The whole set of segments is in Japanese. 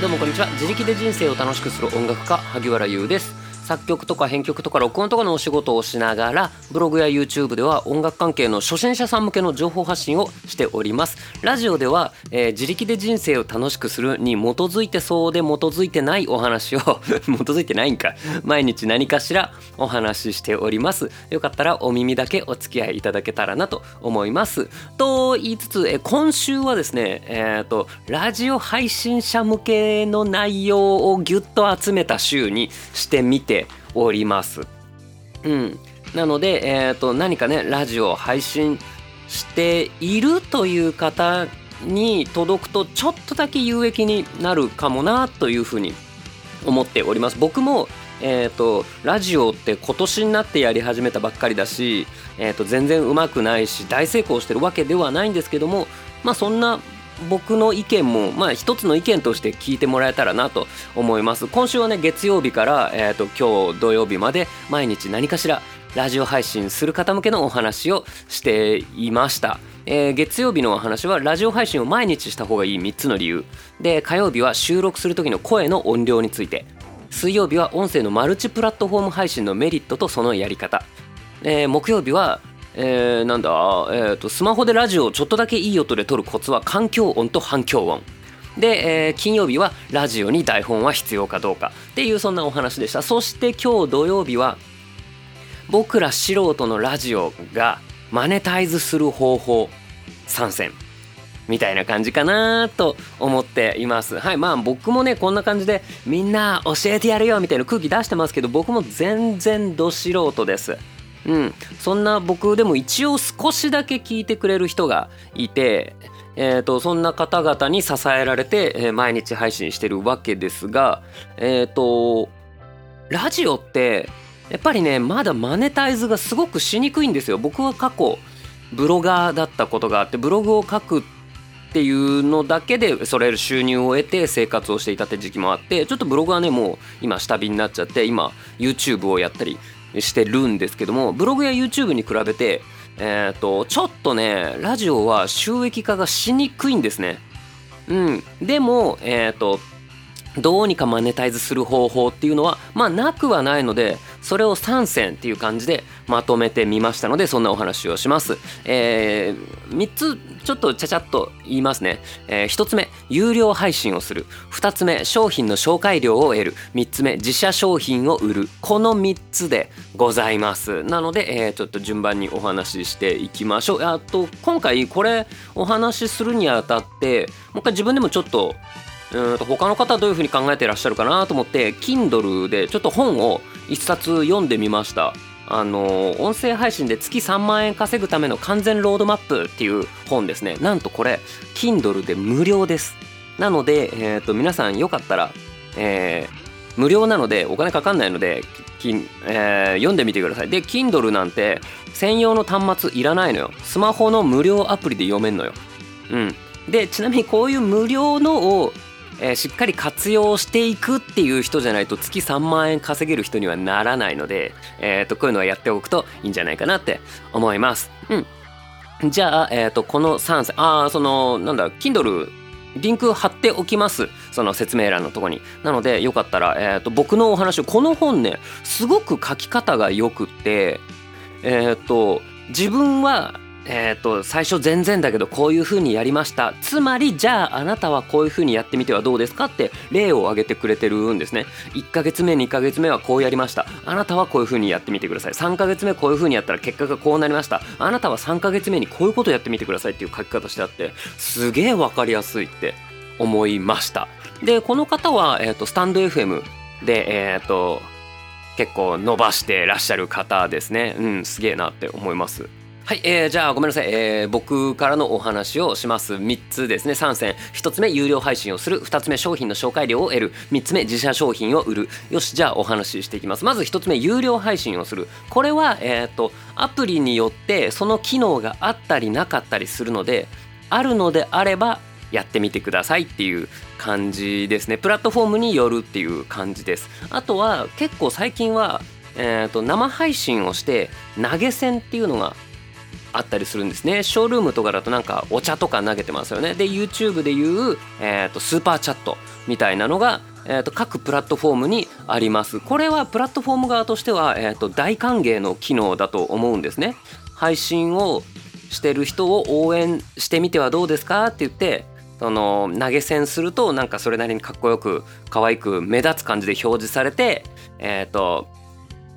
どうもこんにちは。自力で人生を楽しくする音楽家萩原優です。作曲とか編曲とか録音とかのお仕事をしながらブログや YouTube では音楽関係の初心者さん向けの情報発信をしております。ラジオでは、えー自力で人生を楽しくするに基づいてそうで基づいてないお話を 基づいてないんか。毎日何かしらお話ししております。よかったらお耳だけお付き合いいただけたらなと思います。と言いつつ、えー今週はですねえっ、とラジオ配信者向けの内容をギュッと集めた週にしてみております。うん、なので、えー、と何かねラジオを配信しているという方に届くとちょっとだけ有益になるかもなというふうに思っております。僕もえー、とラジオって今年になってやり始めたばっかりだし、えー、と全然うまくないし大成功してるわけではないんですけどもまあそんな僕の意見もまあ一つの意見として聞いてもらえたらなと思います。今週はね月曜日から、えー、と今日土曜日まで毎日何かしらラジオ配信する方向けのお話をしていました、えー月曜日のお話はラジオ配信を毎日した方がいい3つの理由。で火曜日は収録する時の声の音量について。水曜日は音声のマルチプラットフォーム配信のメリットとそのやり方、えー木曜日はえーなんだ、えーとスマホでラジオをちょっとだけいい音で撮るコツは環境音と反響音。で、えー金曜日はラジオに台本は必要かどうか。っていうそんなお話でした。そして今日土曜日は僕ら素人のラジオがマネタイズする方法参戦。みたいな感じかなと思っています。はいまあ僕もねこんな感じでみんな教えてやるよみたいな空気出してますけど僕も全然ど素人です。うん。そんな僕でも一応少しだけ聞いてくれる人がいてえー、とそんな方々に支えられて、え毎日配信してるわけですがえっ、とラジオってやっぱりねまだマネタイズがすごくしにくいんですよ。僕は過去ブロガーだったことがあってブログを書くっていうのだけでそれ収入を得て生活をしていたって時期もあってちょっとブログはねもう今下火になっちゃって今 YouTube をやったりしてるんですけどもブログや YouTube に比べてえっ、とちょっとねラジオは収益化がしにくいんですね。うん。でもえっ、とどうにかマネタイズする方法っていうのはまあなくはないのでそれを3選っていう感じでまとめてみましたのでそんなお話をします、えー3つちょっとちゃちゃっと言いますね、え1つ目有料配信をする。2つ目商品の紹介料を得る。3つ目自社商品を売る。この3つでございます。なので、えーちょっと順番にお話ししていきましょう。あと今回これお話しするにあたってもう一回自分でもちょっとうんと他の方はどういうふうに考えてらっしゃるかなと思って Kindle でちょっと本を一冊読んでみました。あの音声配信で月3万円稼ぐための完全ロードマップっていう本ですね。なんとこれ Kindle で無料です。なので、えー、と皆さんよかったら、えー無料なのでお金かかんないので、きえー読んでみてください。で Kindle なんて専用の端末いらないのよ。スマホの無料アプリで読めんのよ。うん。でちなみにこういう無料のを、えーしっかり活用していくっていう人じゃないと月3万円稼げる人にはならないので、えー、とこういうのはやっておくといいんじゃないかなって思います。うん。じゃあ、えー、とこの3選ああそのなんだ Kindle リンク貼っておきます。その説明欄のとこに。なのでよかったら、えー、と僕のお話をこの本ねすごく書き方がよくってえっ、と自分はえー、と最初全然だけどこういう風にやりました。つまりじゃああなたはこういう風にやってみてはどうですかって例を挙げてくれてるんですね。1ヶ月目2ヶ月目はこうやりました。あなたはこういう風にやってみてください。3ヶ月目こういう風にやったら結果がこうなりました。あなたは3ヶ月目にこういうことやってみてくださいっていう書き方してあってすげえ分かりやすいって思いました。でこの方は、えー、とスタンド FM でえっ、と結構伸ばしてらっしゃる方ですね。うんすげえなって思います。はい、えー、じゃあごめんなさい、えー僕からのお話をします。3つですね。3選。1つ目有料配信をする。2つ目商品の紹介料を得る。3つ目自社商品を売る。よしじゃあお話ししていきます。まず1つ目有料配信をする。これはえっ、とアプリによってその機能があったりなかったりするのであるのであればやってみてくださいっていう感じですね。プラットフォームによるっていう感じです。あとは結構最近は、えー、と生配信をして投げ銭っていうのがあったりするんですね。ショールームとかだとなんかお茶とか投げてますよね。で YouTube でいう、えーと、スーパーチャットみたいなのが、えーと、各プラットフォームにあります。これはプラットフォーム側としては、えーと大歓迎の機能だと思うんですね。配信をしてる人を応援してみてはどうですかって言ってその投げ銭するとなんかそれなりにかっこよく可愛く目立つ感じで表示されてえっ、ー、と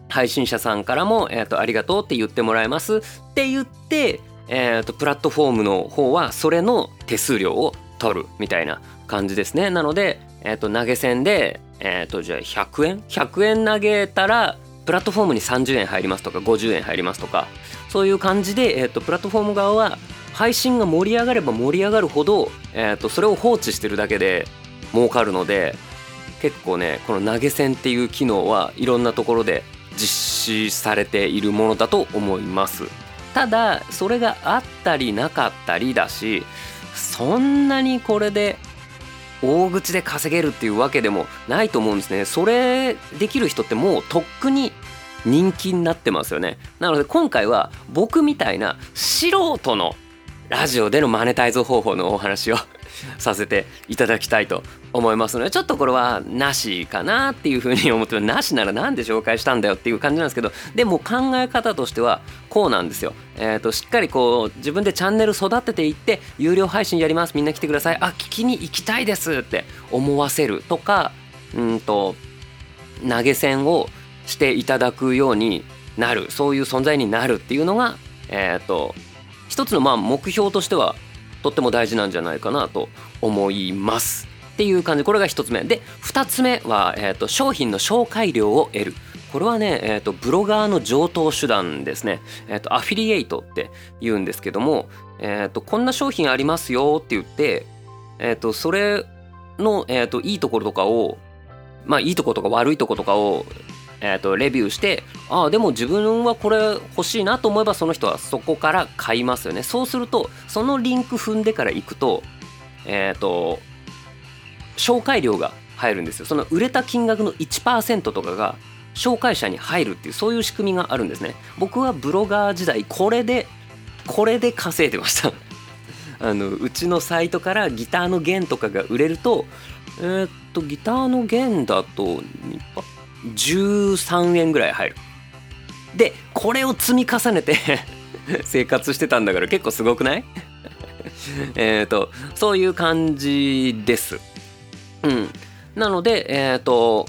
配信者さんからも、えーと、ありがとうって言ってもらえます。って言って、えーと、プラットフォームの方はそれの手数料を取るみたいな感じですね。なので、えーと、投げ銭で、えー、とじゃあ100円？100円投げたらプラットフォームに30円入りますとか50円入りますとかそういう感じで、えー、とプラットフォーム側は配信が盛り上がれば盛り上がるほど、えー、とそれを放置してるだけで儲かるので結構ねこの投げ銭っていう機能はいろんなところで実施されているものだと思います。ただそれがあったりなかったりだしそんなにこれで大口で稼げるっていうわけでもないと思うんですね。それできる人ってもうとっくに人気になってますよね。なので今回は僕みたいな素人のラジオでのマネタイズ方法のお話をさせていただきたいと思いますのでちょっとこれはなしかなっていうふうに思ってなしならなんで紹介したんだよっていう感じなんですけどでも考え方としてはこうなんですよ。えーと、しっかりこう自分でチャンネル育てていって有料配信やりますみんな来てくださいあ聞きに行きたいですって思わせるとかうんと投げ銭をしていただくようになるそういう存在になるっていうのがえっ、ー、と一つのまあ目標としてはとっても大事なんじゃないかなと思います。っていう感じ。これが1つ目。で2つ目は、えーと、商品の紹介料を得る。これはね、えーと、ブロガーの上等手段ですね、えーと、アフィリエイトって言うんですけども、えー、とこんな商品ありますよって言って、えー、とそれの、えー、といいところとかをまあいいところとか悪いところとかをえーと、レビューしてああでも自分はこれ欲しいなと思えばその人はそこから買いますよね。そうするとそのリンク踏んでから行くとえっ、ー、と紹介料が入るんですよ。その売れた金額の1%とかが紹介者に入るっていうそういう仕組みがあるんですね。僕はブロガー時代これでこれで稼いでました。あのうちのサイトからギターの弦とかが売れるとえー、っとギターの弦だと13円ぐらい入る。でこれを積み重ねて 生活してたんだから結構すごくない？えっとそういう感じです。うん。なのでえっ、ー、と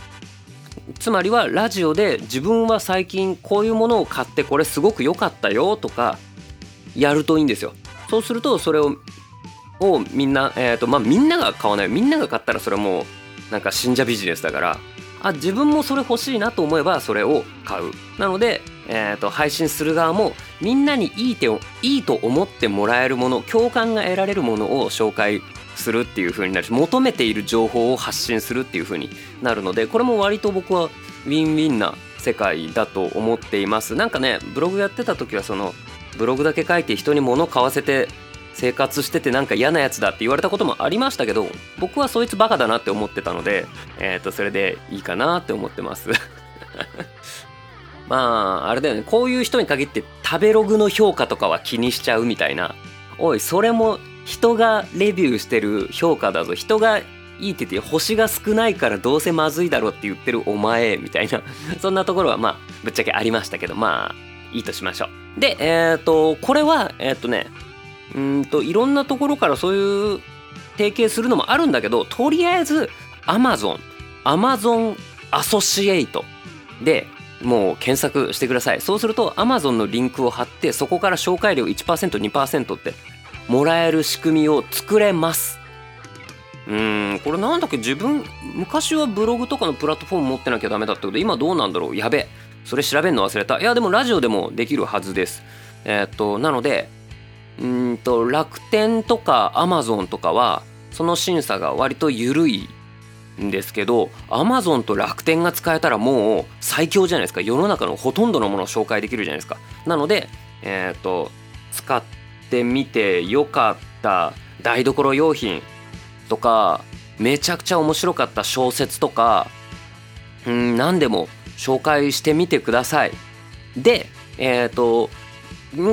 つまりはラジオで自分は最近こういうものを買ってこれすごく良かったよとかやるといいんですよ。そうするとそれををみんなえっ、ー、とまあみんなが買わない。みんなが買ったらそれはもうなんか信者ビジネスだからあ自分もそれ欲しいなと思えばそれを買う。なので、えーと、配信する側もみんなにいい手をいいと思ってもらえるもの共感が得られるものを紹介するっていう風になるし求めている情報を発信するっていう風になるのでこれも割と僕はウィンウィンな世界だと思っています。なんかねブログやってた時はそのブログだけ書いて人に物買わせて生活しててなんか嫌なやつだって言われたこともありましたけど僕はそいつバカだなって思ってたので、えー、とそれでいいかなって思ってます。まああれだよね。こういう人に限って食べログの評価とかは気にしちゃうみたいな。おいそれも人がレビューしてる評価だぞ。人がいいって言って星が少ないからどうせまずいだろって言ってるお前みたいな。そんなところはまあぶっちゃけありましたけどまあいいとしましょう。でえっ、ー、とこれはえっ、ー、とねうんといろんなところからそういう提携するのもあるんだけどとりあえず Amazon Amazon アソシエイトでもう検索してください。そうすると Amazon のリンクを貼ってそこから紹介料 1%2% ってもらえる仕組みを作れます。うんこれなんだっけ？自分昔はブログとかのプラットフォーム持ってなきゃダメだったけど今どうなんだろう？やべそれ調べるの忘れた。いやでもラジオでもできるはずです。えー、っとなのでうんと楽天とかアマゾンとかはその審査が割と緩いんですけどアマゾンと楽天が使えたらもう最強じゃないですか。世の中のほとんどのものを紹介できるじゃないですか。なのでえっ、ー、と使ってみてよかった台所用品とかめちゃくちゃ面白かった小説とかうん何でも紹介してみてください。でえっ、ー、と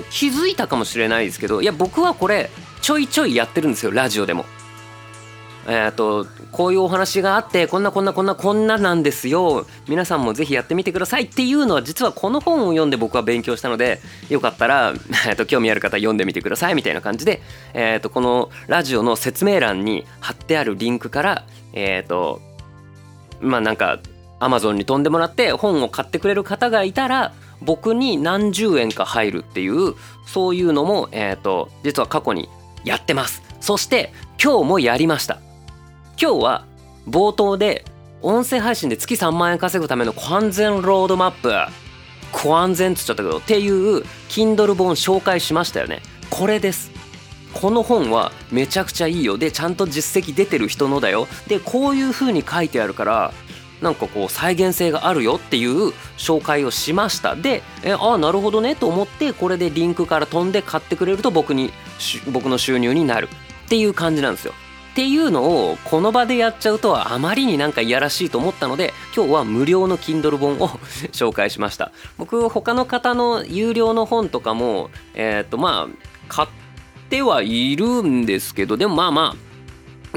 気づいたかもしれないですけどいや僕はこれちょいちょいやってるんですよラジオでも。えーと、こういうお話があってこんなこんなこんなこんななんですよ。皆さんもぜひやってみてください。っていうのは実はこの本を読んで僕は勉強したのでよかったら、えーと、興味ある方読んでみてください。みたいな感じで、えーと、このラジオの説明欄に貼ってあるリンクからえっ、ー、とまあなんか Amazon に飛んでもらって本を買ってくれる方がいたら僕に何十円か入るっていうそういうのも、えーと実は過去にやってます。そして今日もやりました。今日は冒頭で音声配信で月3万円稼ぐための完全ロードマップコ安全っつっちゃったけどっていう Kindle 本紹介しましたよね。これです。この本はめちゃくちゃいいよ。でちゃんと実績出てる人のだよ。でこういう風に書いてあるからなんかこう再現性があるよっていう紹介をしました。でえああなるほどねと思ってこれでリンクから飛んで買ってくれると僕に僕の収入になる。っていう感じなんですよ。っていうのをこの場でやっちゃうとはあまりになんかいやらしいと思ったので今日は無料の Kindle 本を 紹介しました。僕他の方の有料の本とかもえっ、とまあ買ってはいるんですけどでもまあまあ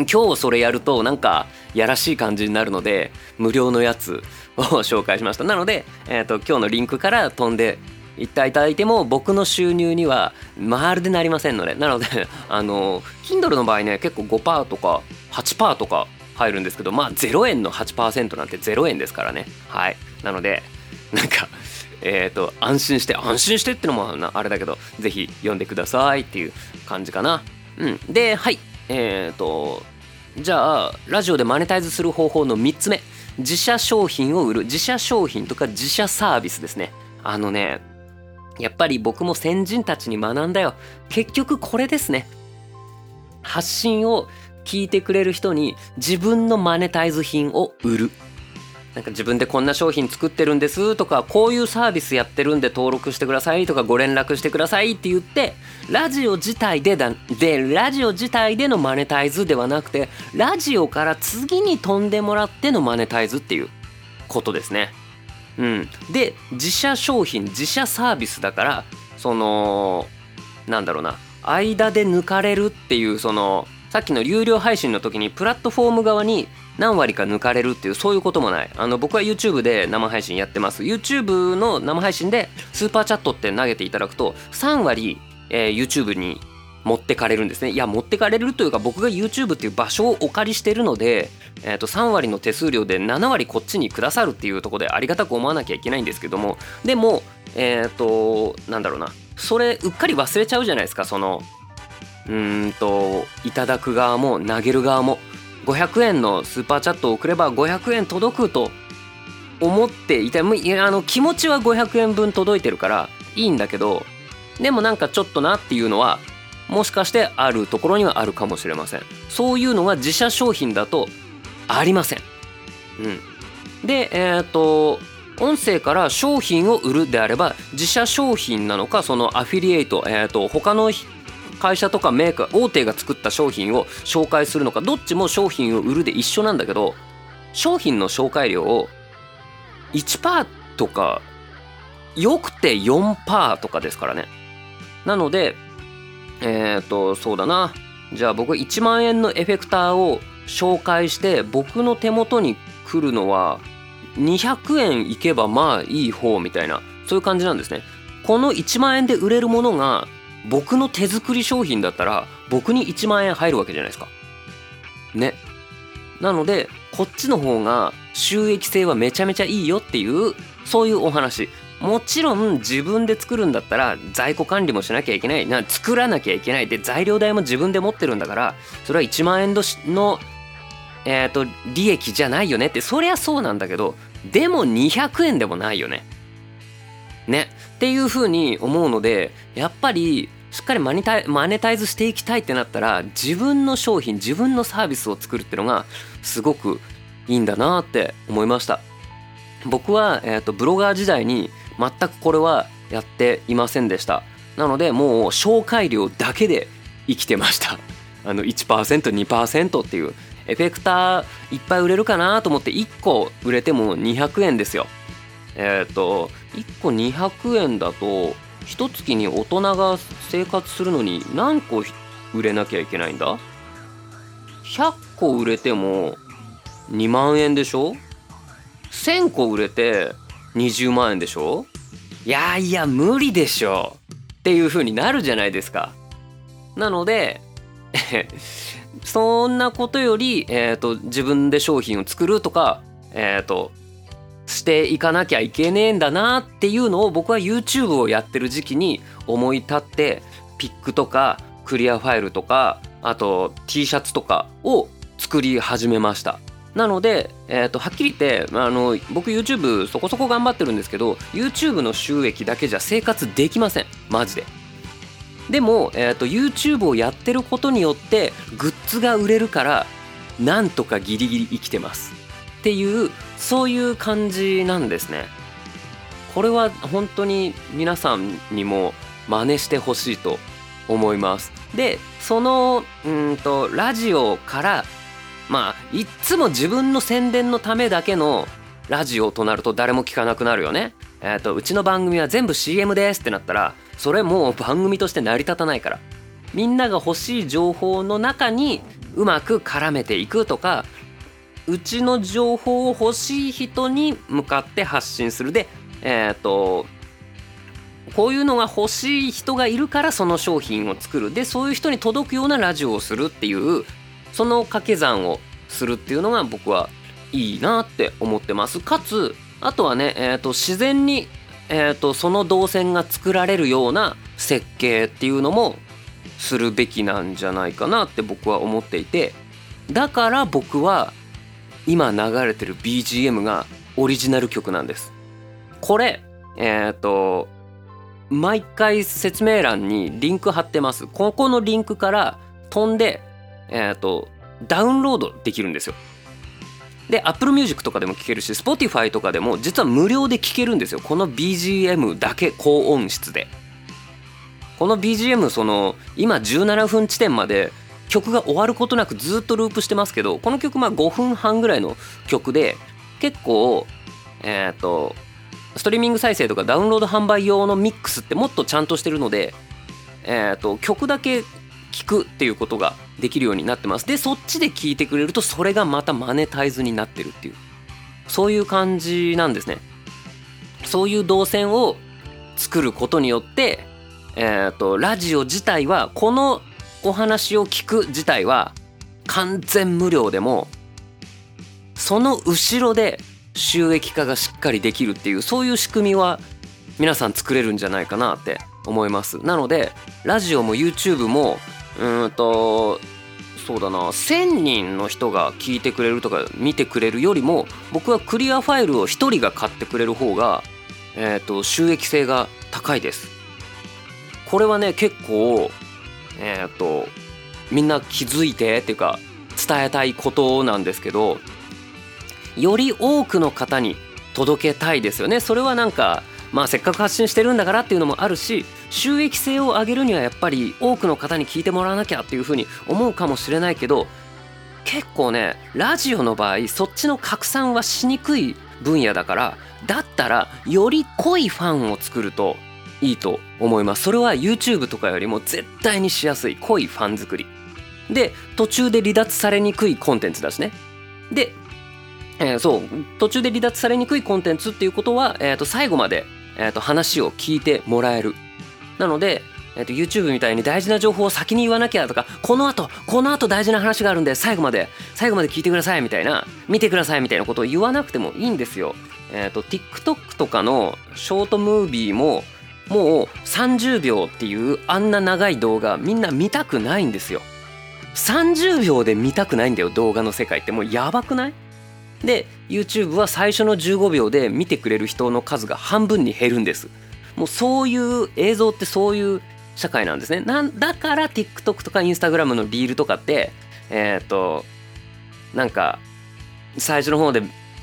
今日それやるとなんかやらしい感じになるので無料のやつを紹介しました。なので、えーと今日のリンクから飛んでいただいても僕の収入にはまるでなりませんのでなので あの Kindle の場合ね結構5%とか8%とか入るんですけどまあ0円の8%なんて0円ですからね。はい。なのでなんか えっ、ー、と安心して安心してってのもあれだけど是非読んでくださいっていう感じかな。うん。ではい。えっ、ー、とじゃあラジオでマネタイズする方法の3つ目自社商品を売る自社商品とか自社サービスですねあのねやっぱり僕も先人たちに学んだよ。結局これですね。発信を聞いてくれる人に自分のマネタイズ品を売る。なんか自分でこんな商品作ってるんですとかこういうサービスやってるんで登録してくださいとかご連絡してくださいって言ってラジオ自体でだでラジオ自体でのマネタイズではなくてラジオから次に飛んでもらってのマネタイズっていうことですね。うん、で自社商品自社サービスだからそのなんだろうな間で抜かれるっていうそのさっきの有料配信の時にプラットフォーム側に何割か抜かれるっていうそういうこともない。あの僕は YouTube で生配信やってます。YouTube の生配信でスーパーチャットって投げていただくと3割、えー、YouTube に持ってかれるんですね。いや持ってかれるというか僕が YouTube っていう場所をお借りしてるので、えー、と3割の手数料で7割こっちにくださるっていうところでありがたく思わなきゃいけないんですけども。でもえっ、ー、となんだろうな。それうっかり忘れちゃうじゃないですかそのうんといただく側も投げる側も。500円のスーパーチャットを送れば500円届くと思っていたいあの気持ちは500円分届いてるからいいんだけどでもなんかちょっとなっていうのはもしかしてあるところにはあるかもしれません。そういうのが自社商品だとありません。うん。でえっ、ー、と音声から商品を売るであれば自社商品なのかそのアフィリエイト、えーと、他の会社とかメーカー大手が作った商品を紹介するのかどっちも商品を売るで一緒なんだけど商品の紹介料を1%とかよくて4%とかですからね。なのでえっ、とそうだな。じゃあ僕1万円のエフェクターを紹介して僕の手元に来るのは200円いけばまあいい方みたいなそういう感じなんですね。この1万円で売れるものが僕の手作り商品だったら僕に1万円入るわけじゃないですか。ね。なのでこっちの方が収益性はめちゃめちゃいいよっていうそういうお話。もちろん自分で作るんだったら在庫管理もしなきゃいけない。な作らなきゃいけないで材料代も自分で持ってるんだからそれは1万円の、えーと、利益じゃないよねって。そりゃそうなんだけどでも200円でもないよね。ね。っていうふうに思うのでやっぱりしっかりマネタイマネタイズしていきたいってなったら自分の商品自分のサービスを作るっていうのがすごくいいんだなって思いました。僕は、えーとブロガー時代に全くこれはやっていませんでした。なのでもう紹介料だけで生きてました。あの 1%2% っていう。エフェクターいっぱい売れるかなと思って1個売れても200円ですよ。えっ、ー、と1個200円だと一月に大人が生活するのに何個売れなきゃいけないんだ ?100 個売れても2万円でしょ ?1,000 個売れて20万円でしょ?いやいや無理でしょ!っていう風になるじゃないですか。なので そんなことより、えーと、自分で商品を作るとか、えーと、していかなきゃいけねえんだなっていうのを僕は YouTube をやってる時期に思い立ってピックとかクリアファイルとかあと T シャツとかを作り始めました。なので、えーと、はっきり言ってあの僕 YouTube そこそこ頑張ってるんですけど YouTube の収益だけじゃ生活できませんマジで。でも、えーと、YouTube をやってることによってグッズが売れるからなんとかギリギリ生きてますっていうそういう感じなんですね。これは本当に皆さんにも真似してほしいと思います。でそのうんとラジオからまあいっつも自分の宣伝のためだけのラジオとなると誰も聞かなくなるよね。えーと、うちの番組は全部 CM ですってなったらそれもう番組として成り立たないからみんなが欲しい情報の中にうまく絡めていくとかうちの情報を欲しい人に向かって発信する。でえっ、とこういうのが欲しい人がいるからその商品を作る。でそういう人に届くようなラジオをするっていうその掛け算をするっていうのが僕はいいなって思ってます。かつあとはね、えーと、自然に、えーと、その動線が作られるような設計っていうのもするべきなんじゃないかなって僕は思っていて。だから僕は今流れてる BGM がオリジナル曲なんです。これえっ、ー、と毎回説明欄にリンク貼ってます。ここのリンクから飛んでえっ、ー、とダウンロードできるんですよ。で Apple Music とかでも聴けるし Spotify とかでも実は無料で聴けるんですよ。この BGM だけ高音質で。この BGM その今17分地点まで曲が終わることなくずっとループしてますけどこの曲まあ5分半ぐらいの曲で結構えっ、ー、とストリーミング再生とかダウンロード販売用のミックスってもっとちゃんとしてるのでえっ、ー、と曲だけ聞くっていうことができるようになってます。でそっちで聞いてくれるとそれがまたマネタイズになってるっていう。そういう感じなんですね。そういう動線を作ることによってえっ、ー、とラジオ自体はこのお話を聞く自体は完全無料でもその後ろで収益化がしっかりできるっていうそういう仕組みは皆さん作れるんじゃないかなって思いますなのでラジオも YouTube もうんとそうだな1,000人の人が聞いてくれるとか見てくれるよりも僕はクリアファイルを1人が買ってくれる方が、えーと、収益性が高いです。これはね結構えっ、とみんな気づいてっていうか伝えたいことなんですけどより多くの方に届けたいですよね。それはなんかまあせっかく発信してるんだからっていうのもあるし収益性を上げるにはやっぱり多くの方に聞いてもらわなきゃっていうふうに思うかもしれないけど結構ねラジオの場合そっちの拡散はしにくい分野だからだったらより濃いファンを作るといいと思います。それは YouTube とかよりも絶対にしやすい濃いファン作り。で途中で離脱されにくいコンテンツだしね。で、えー、そう途中で離脱されにくいコンテンツっていうことは、えー、と最後まで、えー、と話を聞いてもらえる。なので、えー、YouTube みたいに大事な情報を先に言わなきゃとかこの後この後大事な話があるんで最後まで最後まで聞いてくださいみたいな見てくださいみたいなことを言わなくてもいいんですよ。えーと、TikTok とかのショートムービーももう30秒っていうあんな長い動画みんな見たくないんですよ。30秒で見たくないんだよ動画の世界ってもうやばくない？で YouTube は最初の15秒で見てくれる人の数が半分に減るんです。もうそういう映像ってそういう社会なんですねなんだから TikTok とか Instagram のリールとかってえっ、ー、となんか最初の方で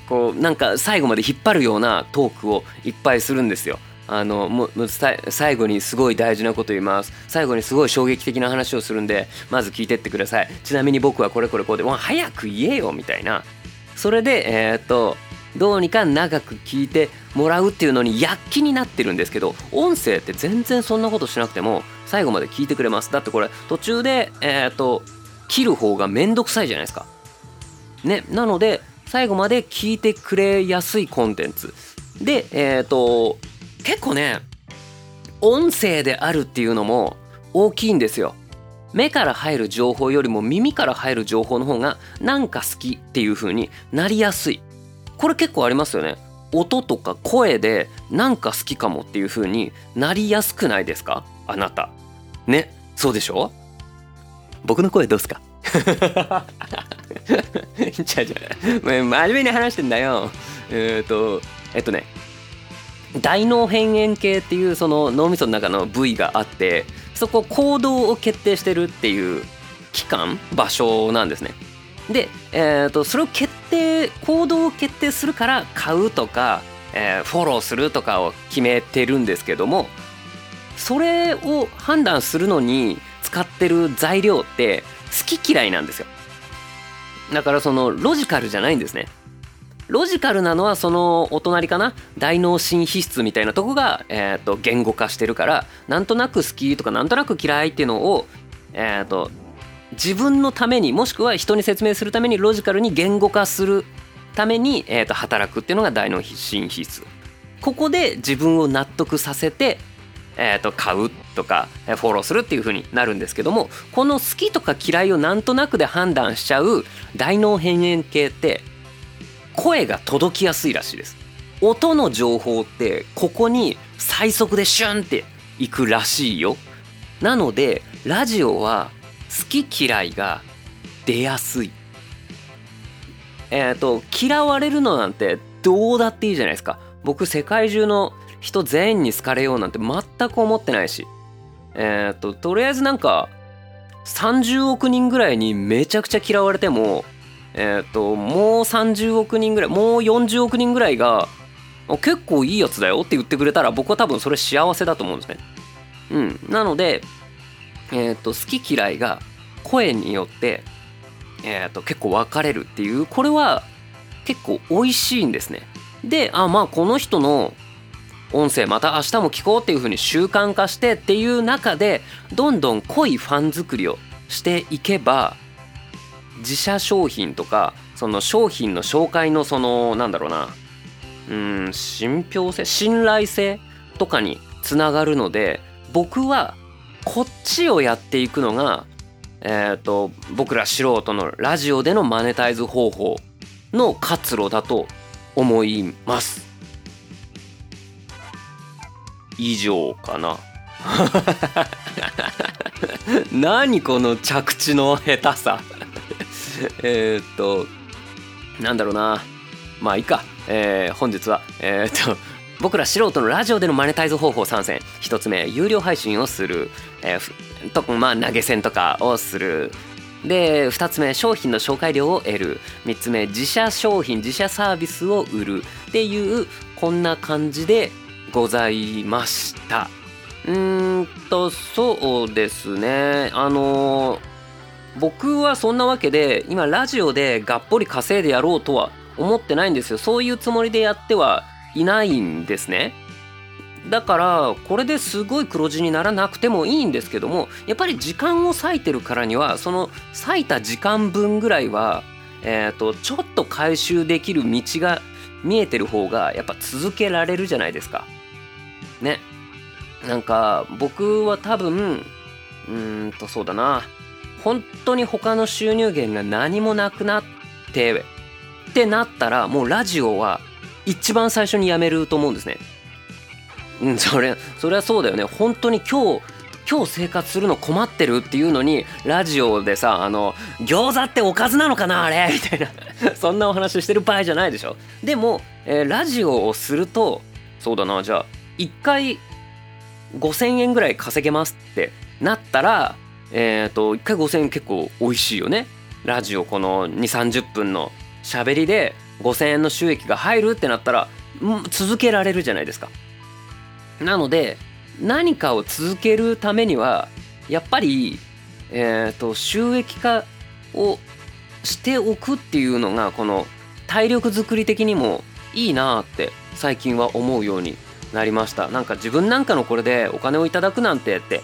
こうなんか最後まで引っ張るようなトークをいっぱいするんですよ。あのもう最後にすごい大事なこと言います。最後にすごい衝撃的な話をするんでまず聞いてってください。ちなみに僕はこれこれこうでもう早く言えよみたいな。それでえー、っとどうにか長く聞いてもらうっていうのに躍起になってるんですけど音声って全然そんなことしなくても最後まで聞いてくれます。だってこれ途中でえっ、と切る方がめんどくさいじゃないですか。ねなので最後まで聞いてくれやすいコンテンツ。でえっ、と結構ね音声であるっていうのも大きいんですよ。目から入る情報よりも耳から入る情報の方がなんか好きっていう風になりやすい。これ結構ありますよね。音とか声でなんか好きかもっていう風になりやすくないですか？あなた。ね？そうでしょ？僕の声どうすか？じゃじゃ真面目に話してんだよ。えっ、ー、とえっとね大脳辺縁系っていうその脳みその中の部位があってそこ行動を決定してるっていう期間場所なんですね。で、えーと、それを決定行動を決定するから買うとか、えー、フォローするとかを決めてるんですけどもそれを判断するのに使ってる材料って好き嫌いなんですよ。だからそのロジカルじゃないんですね。ロジカルなのはそのお隣かな？大脳新皮質みたいなとこが、えー、と言語化してるからなんとなく好きとかなんとなく嫌いっていうのを、えー、と自分のためにもしくは人に説明するためにロジカルに言語化するために、えー、と働くっていうのが大脳新皮質ここで自分を納得させて、えー、と買うとかフォローするっていう風になるんですけどもこの好きとか嫌いをなんとなくで判断しちゃう大脳辺縁系って声が届きやすいらしいです。音の情報ってここに最速でシュンっていくらしいよ。なのでラジオは好き嫌いが出やすい。えっ、ー、と嫌われるのなんてどうだっていいじゃないですか。僕世界中の人全員に好かれようなんて全く思ってないし。えっ、ー、ととりあえずなんか30億人ぐらいにめちゃくちゃ嫌われてもえっ、ー、ともう30億人ぐらいもう40億人ぐらいが結構いいやつだよって言ってくれたら僕は多分それ幸せだと思うんですね。うん、なので、えーと、好き嫌いが声によって、えーと、結構分かれるっていうこれは結構美味しいんですね。であまあこの人の音声また明日も聞こうっていう風に習慣化してっていう中でどんどん濃いファン作りをしていけば自社商品とかその商品の紹介のそのなんだろうな。うん信憑性信頼性とかにつながるので僕はこっちをやっていくのがえっ、ー、と僕ら素人のラジオでのマネタイズ方法の活路だと思います。以上かな。何この着地の下手さ。えっとなんだろうな。まあいいか、えー、本日はえー、っと 僕ら素人のラジオでのマネタイズ方法3選1つ目有料配信をする、えー、とまあ投げ銭とかをする。で2つ目商品の紹介料を得る。3つ目自社商品自社サービスを売る。っていうこんな感じでございました。うーんとそうですね。あのー僕はそんなわけで今ラジオでがっぽり稼いでやろうとは思ってないんですよ。そういうつもりでやってはいないんですね。だからこれですごい黒字にならなくてもいいんですけどもやっぱり時間を割いてるからにはその割いた時間分ぐらいはえっ、ー、とちょっと回収できる道が見えてる方がやっぱ続けられるじゃないですか。ね。なんか僕は多分うーんとそうだな。本当に他の収入源が何もなくなってってなったらもうラジオは一番最初にやめると思うんですね。うん、それそれはそうだよね。本当に今日今日生活するの困ってるっていうのにラジオでさあの餃子っておかずなのかなあれみたいな。そんなお話してる場合じゃないでしょ。でも、えー、ラジオをするとそうだなじゃあ1回5,000円ぐらい稼げますってなったらえっ、ー、と1回5000円結構美味しいよねラジオこの2 3 0分のしゃべりで5,000円の収益が入るってなったら続けられるじゃないですか。なので何かを続けるためにはやっぱり、えーと、収益化をしておくっていうのがこの体力づくり的にもいいなって最近は思うようになりましたなんか自分なんかのこれでお金をいただくなんてって、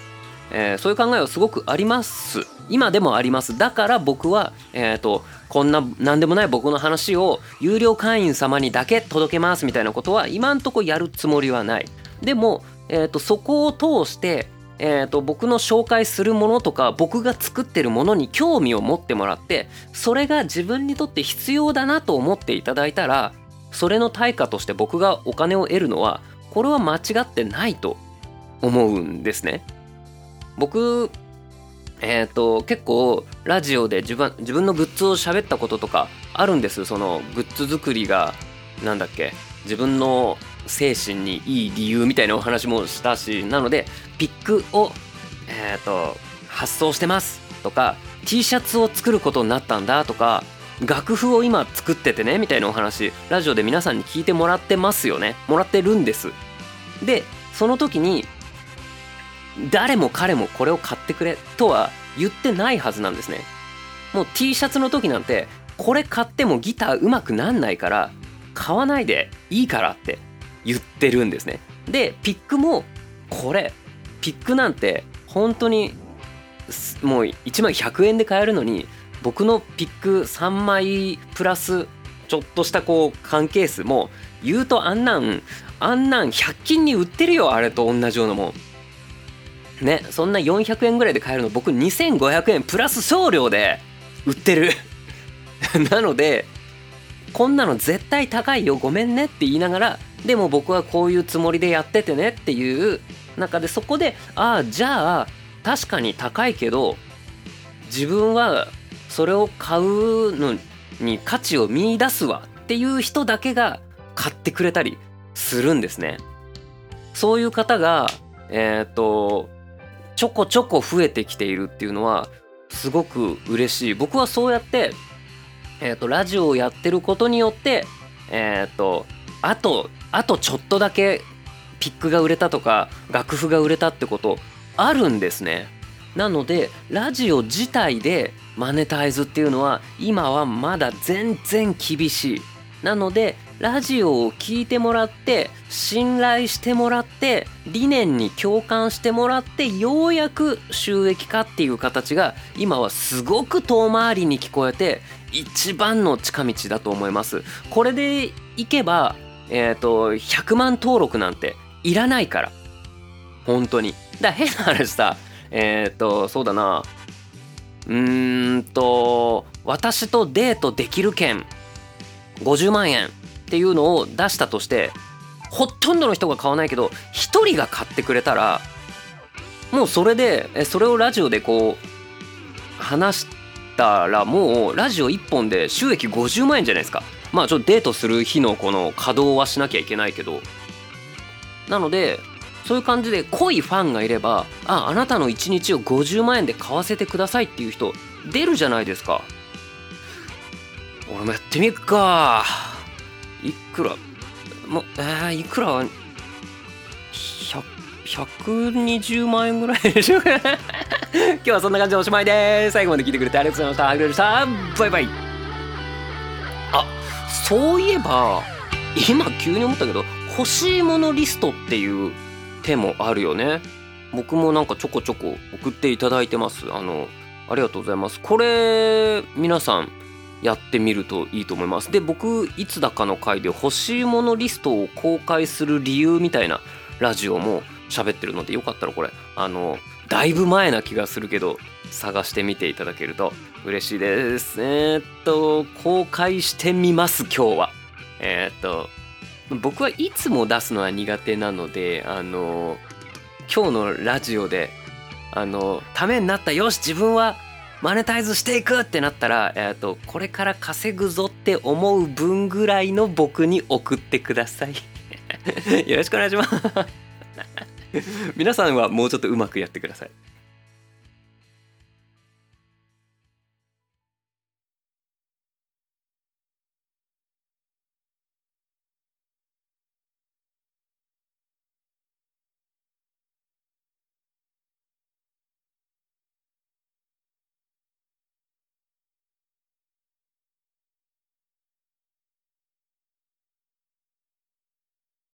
えー、そういう考えはすごくあります。今でもあります。だから僕はえ、ー、とこんな何でもない僕の話を有料会員様にだけ届けますみたいなことは今んとこやるつもりはない。でも、えーと、そこを通してえーと、僕の紹介するものとか僕が作ってるものに興味を持ってもらってそれが自分にとって必要だなと思っていただいたらそれの対価として僕がお金を得るのはこれは間違ってないと思うんですね。僕えっ、ー、と結構ラジオで自分自分のグッズを喋ったこととかあるんですそのグッズ作りがなんだっけ自分の精神にいい理由みたいなお話もしたしなのでピックを、えーと、発送してますとか T シャツを作ることになったんだとか楽譜を今作っててねみたいなお話ラジオで皆さんに聞いてもらってますよね。もらってるんです。でその時に誰も彼もこれを買ってくれとは言ってないはずなんですね。もう T シャツの時なんてこれ買ってもギター上手くなんないから買わないでいいからって言ってるんですね。でピックもこれピックなんて本当にもう1枚100円で買えるのに僕のピック3枚プラスちょっとしたこう缶ケースも言うとあんなんあんなん100均に売ってるよあれと同じようなもん。ねそんな400円ぐらいで買えるの僕2500円プラス送料で売ってる なのでこんなの絶対高いよごめんねって言いながらでも僕はこういうつもりでやっててねっていう中でそこでああじゃあ確かに高いけど自分はそれを買うのに価値を見いだすわっていう人だけが買ってくれたりするんですね。そういう方がえっ、とちょこちょこ増えてきているっていうのはすごく嬉しい僕はそうやってえーと、ラジオをやってることによってえっ、ー、とあとあとちょっとだけピックが売れたとか楽譜が売れたってことあるんですね。なのでラジオ自体でマネタイズっていうのは今はまだ全然厳しい。なのでラジオを聴いてもらって信頼してもらって理念に共感してもらってようやく収益化っていう形が今はすごく遠回りに聞こえて一番の近道だと思います。これでいけばえっ、ー、と100万登録なんていらないから。本当に。だ変な話さえっ、ー、とそうだな。うーんと私とデートできる券。50万円。っていうのを出したとしてほとんどの人が買わないけど1人が買ってくれたらもうそれでそれをラジオでこう話したらもうラジオ1本で収益50万円じゃないですか。まあちょっとデートする日のこの稼働はしなきゃいけないけど。なのでそういう感じで濃いファンがいればああなたの1日を50万円で買わせてくださいっていう人出るじゃないですか。俺もやってみっか。いくら？もえー、いくら？120万円ぐらいでしょうか？今日はそんな感じでおしまいです。最後まで聞いてくれてありがとうございましたありがとうございました。バイバイ。あそういえば今急に思ったけど欲しいものリストっていう手もあるよね。僕もなんかちょこちょこ送っていただいてます。あのありがとうございます。これ皆さんやってみるといいと思います。で僕いつだかの回で欲しいものリストを公開する理由みたいなラジオも喋ってるのでよかったらこれあのだいぶ前な気がするけど探してみていただけると嬉しいです。えー、っと公開してみます今日は。えー、っと僕はいつも出すのは苦手なのであの今日のラジオであのためになった。よし自分はマネタイズしていくってなったら、えーと、これから稼ぐぞって思う分ぐらいの僕に送ってください。よろしくお願いします。皆さんはもうちょっとうまくやってください。